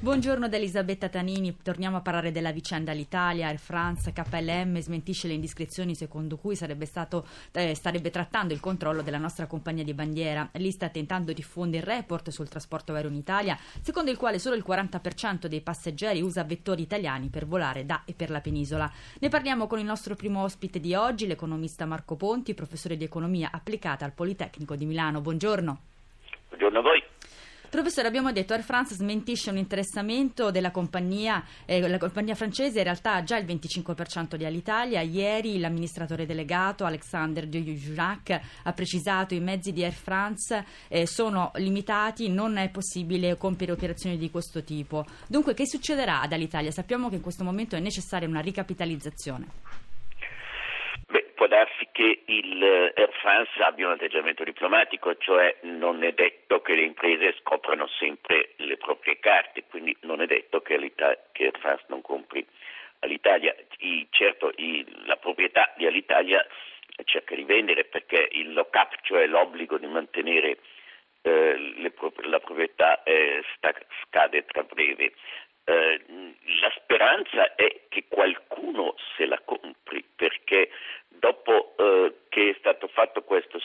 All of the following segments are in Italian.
Buongiorno da Elisabetta Tanini, torniamo a parlare della vicenda all'Italia, Air France, KLM smentisce le indiscrezioni secondo cui sarebbe, stato, eh, starebbe trattando il controllo della nostra compagnia di bandiera. L'Istat intanto diffonde il report sul trasporto aereo in Italia, secondo il quale solo il 40% dei passeggeri usa vettori italiani per volare da e per la penisola. Ne parliamo con il nostro primo ospite di oggi, l'economista Marco Ponti, professore di economia applicata al Politecnico di Milano. Buongiorno. Buongiorno a voi. Professore, abbiamo detto Air France smentisce un interessamento della compagnia, eh, la compagnia francese in realtà ha già il 25% di Alitalia. Ieri l'amministratore delegato Alexander de Jurac ha precisato che i mezzi di Air France eh, sono limitati, non è possibile compiere operazioni di questo tipo. Dunque che succederà ad Alitalia? Sappiamo che in questo momento è necessaria una ricapitalizzazione che il eh, Air France abbia un atteggiamento diplomatico, cioè non è detto che le imprese scoprano sempre le proprie carte, quindi non è detto che, che Air France non compri all'Italia. I, certo i, la proprietà di Alitalia cerca di vendere perché il lock-up, cioè l'obbligo di mantenere eh, le, la proprietà, eh, sta, scade tra breve. Eh, la speranza è che qualcuno se la compri perché dopo eh, che è stato fatto questo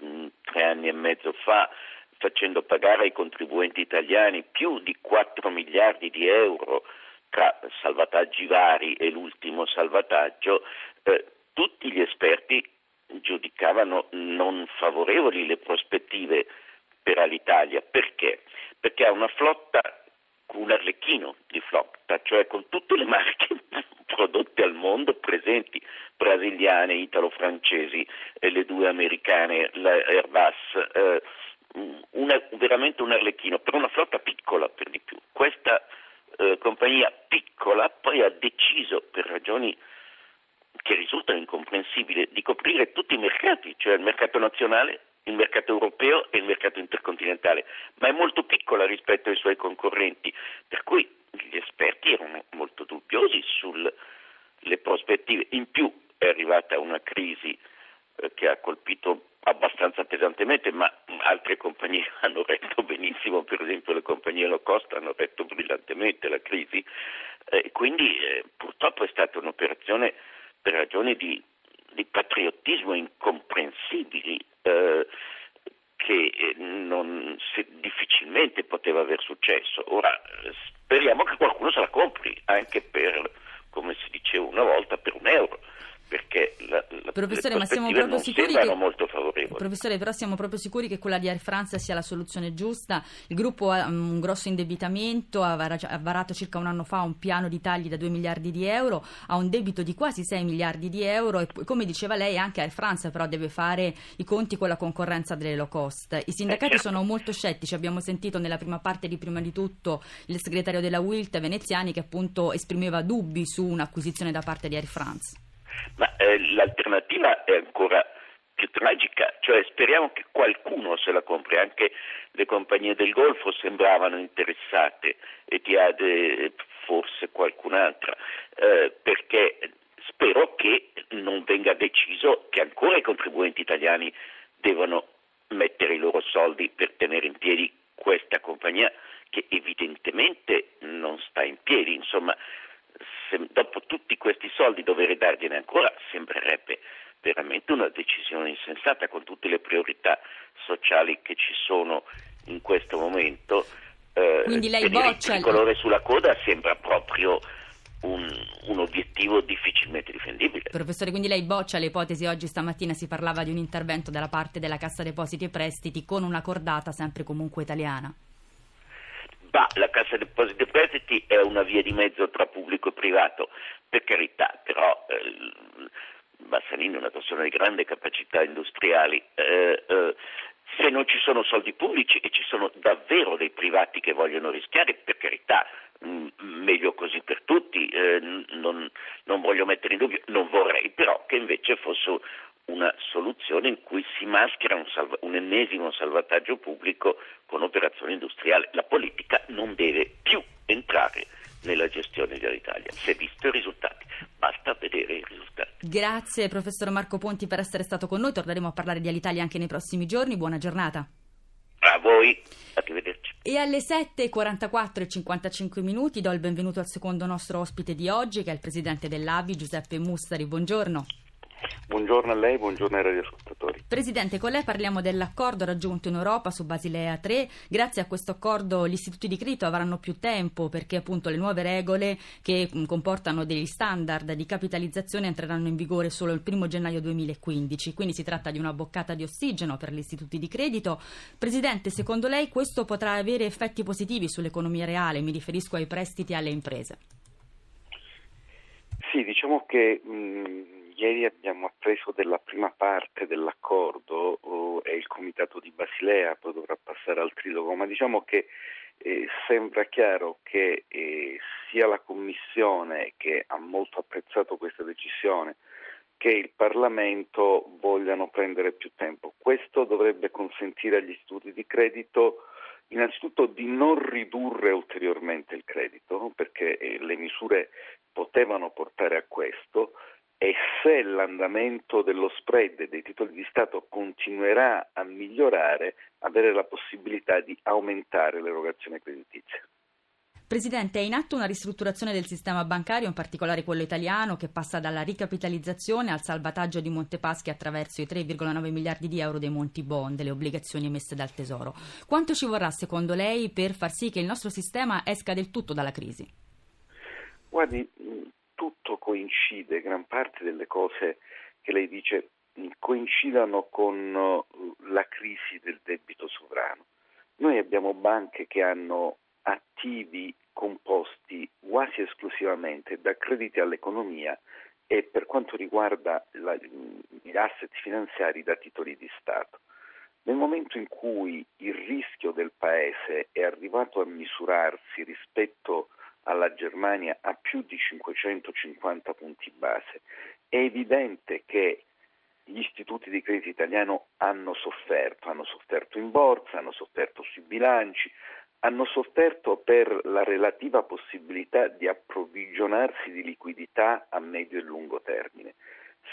mh, mm, tre anni e mezzo fa facendo pagare ai contribuenti italiani più di 4 miliardi di euro tra salvataggi vari e l'ultimo salvataggio, eh, tutti gli esperti giudicavano non favorevoli le prospettive per l'Italia. Perché? Perché ha una flotta un arlecchino di flotta, cioè con tutte le marche prodotte al mondo presenti, brasiliane, italo-francesi, e le due americane, la Airbus, eh, una, veramente un arlecchino, per una flotta piccola per di più. Questa eh, compagnia piccola poi ha deciso, per ragioni che risultano incomprensibili, di coprire tutti i mercati, cioè il mercato nazionale il mercato europeo e il mercato intercontinentale, ma è molto piccola rispetto ai suoi concorrenti, per cui gli esperti erano molto dubbiosi sulle prospettive. In più è arrivata una crisi eh, che ha colpito abbastanza pesantemente, ma altre compagnie hanno retto benissimo, per esempio le compagnie low cost hanno retto brillantemente la crisi, eh, quindi eh, purtroppo è stata un'operazione per ragioni di di patriottismo incomprensibili che non, difficilmente poteva aver successo. Ora speriamo che qualcuno se la compri anche per, come si diceva una volta, per un euro perché la, la, Professore, ma siamo proprio sicuri che, molto favorevoli. Professore, però siamo proprio sicuri che quella di Air France sia la soluzione giusta. Il gruppo ha un grosso indebitamento, ha varato circa un anno fa un piano di tagli da 2 miliardi di euro, ha un debito di quasi 6 miliardi di euro e come diceva lei anche Air France però deve fare i conti con la concorrenza delle low cost. I sindacati eh, certo. sono molto scettici, abbiamo sentito nella prima parte di prima di tutto il segretario della WILT Veneziani che appunto esprimeva dubbi su un'acquisizione da parte di Air France. Ma eh, l'alternativa è ancora più tragica, cioè speriamo che qualcuno se la compri, anche le compagnie del Golfo sembravano interessate, Etihad forse qualcun'altra, eh, perché spero che non venga deciso che ancora i contribuenti italiani devono mettere i loro soldi per tenere in piedi questa compagnia che evidentemente non sta in piedi, insomma se, dopo tutti questi soldi dover dargliene ancora sembrerebbe veramente una decisione insensata con tutte le priorità sociali che ci sono in questo momento. Eh, Quindi lei boccia il colore sulla coda sembra proprio un, un, obiettivo difficilmente difendibile. Professore, quindi lei boccia l'ipotesi, oggi stamattina si parlava di un intervento dalla parte della Cassa Depositi e Prestiti con una cordata sempre comunque italiana. Bah, la Cassa Depositi e Prestiti è una via di mezzo tra pubblico e privato, per carità, però eh, Bassanini è una persona di grande capacità industriali. Eh, eh, se non ci sono soldi pubblici e ci sono davvero dei privati che vogliono rischiare, per carità, mm, meglio così per tutti, eh, non, non, voglio mettere in dubbio, non vorrei però che invece fosse una soluzione in cui si maschera un, salva- un, ennesimo salvataggio pubblico con operazione industriale. La politica non deve più entrare nella gestione dell'Italia, si è visto i risultati. basta vedere i risultati. Grazie professor Marco Ponti per essere stato con noi, torneremo a parlare di Alitalia anche nei prossimi giorni, buona giornata. A voi, arrivederci. E alle 7.44 e 55 minuti do il benvenuto al secondo nostro ospite di oggi, che è il presidente dell'ABI, Giuseppe Mustari. Buongiorno. Buongiorno a lei, buongiorno ai radioascoltatori. Presidente, con lei parliamo dell'accordo raggiunto in Europa su Basilea 3. Grazie a questo accordo gli istituti di credito avranno più tempo perché appunto le nuove regole che comportano degli standard di capitalizzazione entreranno in vigore solo il 1 gennaio 2015. Quindi si tratta di una boccata di ossigeno per gli istituti di credito. Presidente, secondo lei questo potrà avere effetti positivi sull'economia reale? Mi riferisco ai prestiti alle imprese. Sì, diciamo che mh, ieri abbiamo appreso della prima parte dell'accordo oh, e il Comitato di Basilea poi dovrà passare al trilogo, ma diciamo che eh, sembra chiaro che eh, sia la Commissione che ha molto apprezzato questa decisione che il Parlamento vogliano prendere più tempo. Questo dovrebbe consentire agli istituti di credito innanzitutto di non ridurre ulteriormente il credito, perché eh, le misure potevano portare a questo, e se l'andamento dello spread dei titoli di Stato continuerà a migliorare, avere la possibilità di aumentare l'erogazione creditizia. Presidente, è in atto una ristrutturazione del sistema bancario, in particolare quello italiano, che passa dalla ricapitalizzazione al salvataggio di Montepaschi attraverso i 3,9 miliardi di euro dei Monti Bond, delle obbligazioni emesse dal Tesoro. Quanto ci vorrà, secondo lei, per far sì che il nostro sistema esca del tutto dalla crisi? Guardi, tutto coincide, gran parte delle cose che lei dice coincidano con uh, la crisi del debito sovrano. Noi abbiamo banche che hanno attivi composti quasi esclusivamente da crediti all'economia e per quanto riguarda la, gli asset finanziari da titoli di Stato. Nel momento in cui il rischio del Paese è arrivato a misurarsi rispetto alla Germania a più di 550 punti base. È evidente che gli istituti di credito italiano hanno sofferto, hanno sofferto in borsa, hanno sofferto sui bilanci, hanno sofferto per la relativa possibilità di approvvigionarsi di liquidità a medio e lungo termine.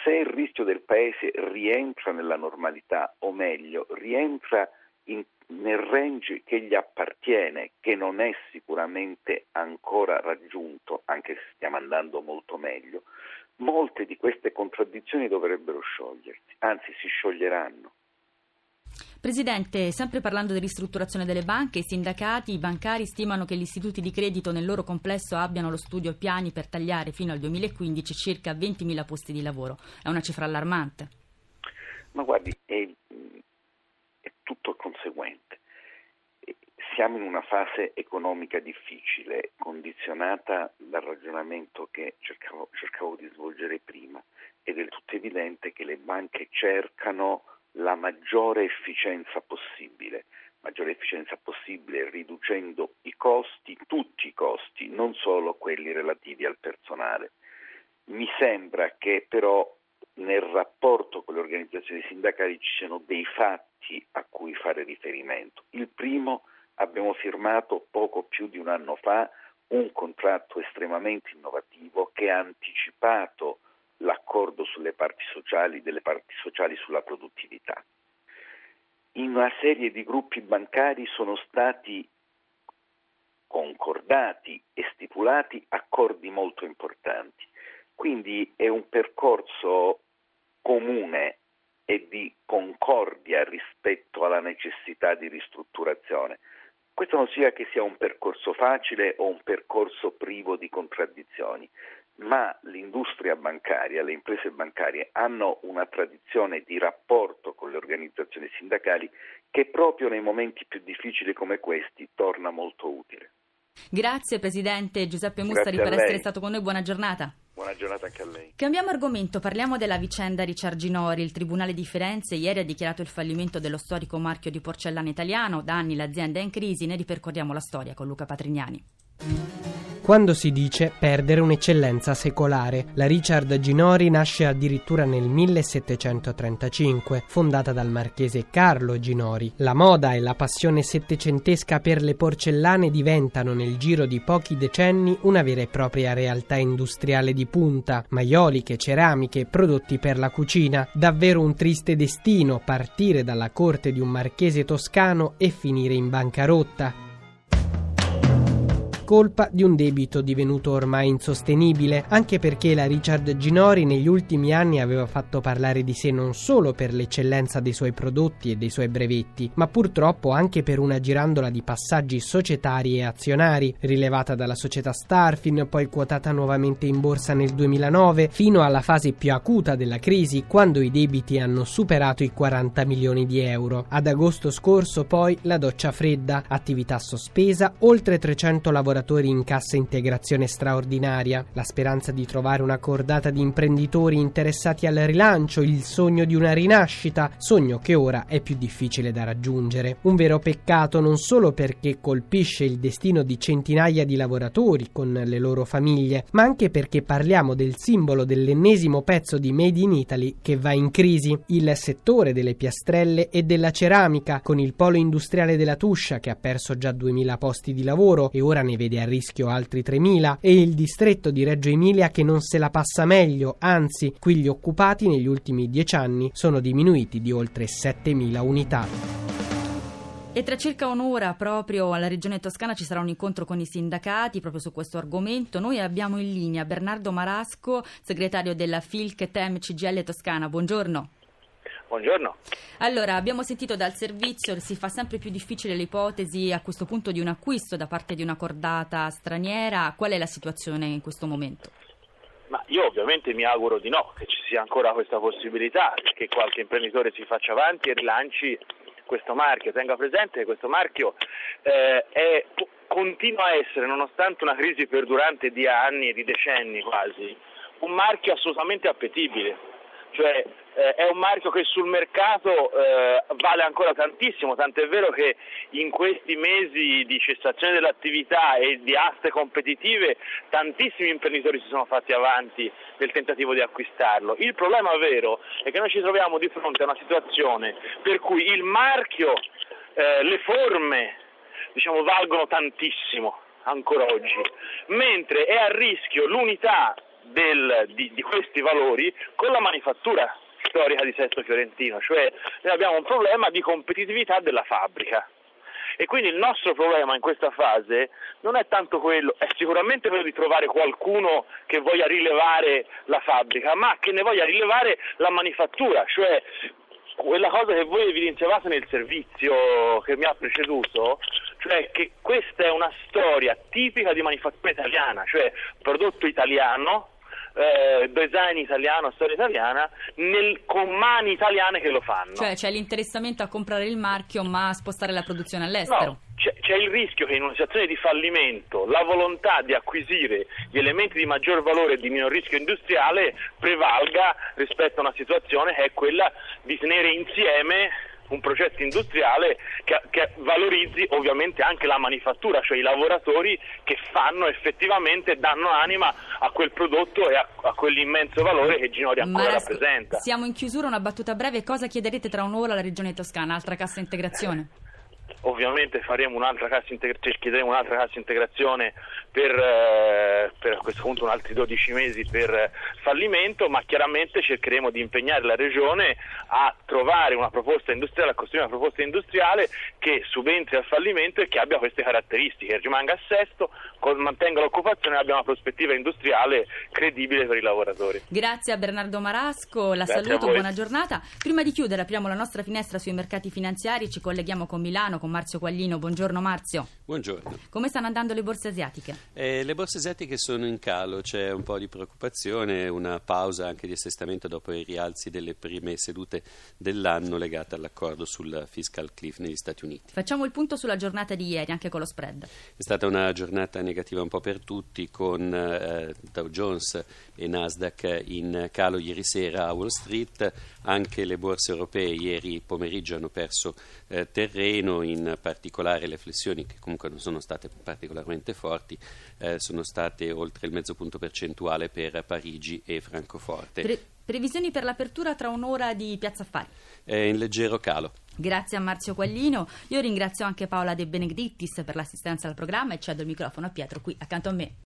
Se il rischio del Paese rientra nella normalità, o meglio, rientra in nel range che gli appartiene, che non è sicuramente ancora raggiunto, anche se stiamo andando molto meglio, molte di queste contraddizioni dovrebbero sciogliersi, anzi si scioglieranno. Presidente, sempre parlando di ristrutturazione delle banche, i sindacati, i bancari stimano che gli istituti di credito nel loro complesso abbiano allo studio piani per tagliare fino al 2015 circa 20.000 posti di lavoro. È una cifra allarmante. Ma guardi, è, è tutto conseguente. Siamo in una fase economica difficile, condizionata dal ragionamento che cercavo, cercavo di svolgere prima. È del tutto evidente che le banche cercano la maggiore efficienza possibile, maggiore efficienza possibile riducendo i costi, tutti i costi, non solo quelli relativi al personale. Mi sembra che però nel rapporto con le organizzazioni sindacali ci siano dei fatti a cui fare riferimento. Il primo, abbiamo firmato poco più di un anno fa un contratto estremamente innovativo che ha anticipato l'accordo sulle parti sociali, delle parti sociali sulla produttività. In una serie di gruppi bancari sono stati concordati e stipulati accordi molto importanti. Quindi è un percorso comune e di concordia rispetto alla necessità di ristrutturazione. Questo non significa che sia un percorso facile o un percorso privo di contraddizioni, ma l'industria bancaria, le imprese bancarie hanno una tradizione di rapporto con le organizzazioni sindacali che proprio nei momenti più difficili come questi torna molto utile. Grazie Presidente Giuseppe Mustari per essere stato con noi, buona giornata. Buona giornata anche a lei. Cambiamo argomento, parliamo della vicenda Ricciarginori. Il Tribunale di Firenze ieri ha dichiarato il fallimento dello storico marchio di porcellana italiano. Da anni l'azienda è in crisi, ne ripercorriamo la storia con Luca Patrignani. Quando si dice perdere un'eccellenza secolare. La Richard Ginori nasce addirittura nel 1735, fondata dal marchese Carlo Ginori. La moda e la passione settecentesca per le porcellane diventano nel giro di pochi decenni una vera e propria realtà industriale di punta, maioliche, ceramiche, prodotti per la cucina. Davvero un triste destino partire dalla corte di un marchese toscano e finire in bancarotta colpa di un debito divenuto ormai insostenibile, anche perché la Richard Ginori negli ultimi anni aveva fatto parlare di sé non solo per l'eccellenza dei suoi prodotti e dei suoi brevetti, ma purtroppo anche per una girandola di passaggi societari e azionari, rilevata dalla società Starfin, poi quotata nuovamente in borsa nel 2009, fino alla fase più acuta della crisi, quando i debiti hanno superato i 40 milioni di euro. Ad agosto scorso poi la doccia fredda, attività sospesa, oltre 300 lavoratori lavoratori in cassa integrazione straordinaria, la speranza di trovare una cordata di imprenditori interessati al rilancio, il sogno di una rinascita, sogno che ora è più difficile da raggiungere. Un vero peccato non solo perché colpisce il destino di centinaia di lavoratori con le loro famiglie, ma anche perché parliamo del simbolo dell'ennesimo pezzo di Made in Italy che va in crisi, il settore delle piastrelle e della ceramica, con il polo industriale della Tuscia che ha perso già 2000 posti di lavoro e ora ne vede vede a rischio altri 3.000 e il distretto di Reggio Emilia che non se la passa meglio, anzi qui gli occupati negli ultimi 10 anni sono diminuiti di oltre 7.000 unità. E tra circa un'ora proprio alla Regione Toscana ci sarà un incontro con i sindacati proprio su questo argomento. Noi abbiamo in linea Bernardo Marasco, segretario della FILC TEM CGL Toscana. Buongiorno. Buongiorno. Allora, abbiamo sentito dal servizio, si fa sempre più difficile l'ipotesi a questo punto di un acquisto da parte di una cordata straniera. Qual è la situazione in questo momento? Ma io ovviamente mi auguro di no, che ci sia ancora questa possibilità, che qualche imprenditore si faccia avanti e rilanci questo marchio. Tenga presente che questo marchio eh, è, continua a essere, nonostante una crisi perdurante di anni e di decenni quasi, un marchio assolutamente appetibile cioè eh, è un marchio che sul mercato eh, vale ancora tantissimo, tant'è vero che in questi mesi di cessazione dell'attività e di aste competitive tantissimi imprenditori si sono fatti avanti nel tentativo di acquistarlo. Il problema vero è che noi ci troviamo di fronte a una situazione per cui il marchio, eh, le forme diciamo, valgono tantissimo ancora oggi, mentre è a rischio l'unità del, di, di questi valori con la manifattura storica di Sesto Fiorentino, cioè noi abbiamo un problema di competitività della fabbrica. E quindi il nostro problema in questa fase non è tanto quello, è sicuramente quello di trovare qualcuno che voglia rilevare la fabbrica, ma che ne voglia rilevare la manifattura, cioè quella cosa che voi evidenziavate nel servizio che mi ha preceduto, cioè che questa è una storia tipica di manifattura italiana, cioè prodotto italiano eh, design italiano, storia italiana, nel, con mani italiane che lo fanno. Cioè c'è l'interessamento a comprare il marchio ma a spostare la produzione all'estero? No. C'è, c'è, il rischio che in una situazione di fallimento la volontà di acquisire gli elementi di maggior valore e di minor rischio industriale prevalga rispetto a una situazione che è quella di tenere insieme un progetto industriale che, che, valorizzi ovviamente anche la manifattura, cioè i lavoratori che fanno effettivamente, danno anima a quel prodotto e a, a quell'immenso valore che Ginori ancora Marasco, rappresenta. Siamo in chiusura, una battuta breve, cosa chiederete tra un'ora alla Regione Toscana? Altra cassa integrazione? ovviamente faremo un'altra cassa integrazione, chiederemo un'altra cassa integrazione per, eh, per, a questo punto un altri 12 mesi per fallimento, ma chiaramente cercheremo di impegnare la Regione a trovare una proposta industriale, a costruire una proposta industriale che subentri al fallimento e che abbia queste caratteristiche, rimanga a sesto, mantenga l'occupazione e abbia una prospettiva industriale credibile per i lavoratori. Grazie a Bernardo Marasco, la Grazie saluto, buona giornata. Prima di chiudere apriamo la nostra finestra sui mercati finanziari, ci colleghiamo con Milano, con Marzio Quaglino. Buongiorno Marzio. Buongiorno. Come stanno andando le borse asiatiche? Eh, le borse asiatiche sono in calo, c'è un po' di preoccupazione, una pausa anche di assestamento dopo i rialzi delle prime sedute dell'anno legate all'accordo sul fiscal cliff negli Stati Uniti. Facciamo il punto sulla giornata di ieri, anche con lo spread. È stata una giornata negativa un po' per tutti, con eh, Dow Jones e Nasdaq in calo ieri sera a Wall Street, anche le borse europee ieri pomeriggio hanno perso eh, terreno, in particolare le flessioni che comunque non sono state particolarmente forti eh, sono state oltre il mezzo punto percentuale per Parigi e Francoforte. Pre- previsioni per l'apertura tra un'ora di Piazza Affari. È in leggero calo. Grazie a Marzio Quaglino. Io ringrazio anche Paola De Benedictis per l'assistenza al programma e cedo il microfono a Pietro qui accanto a me.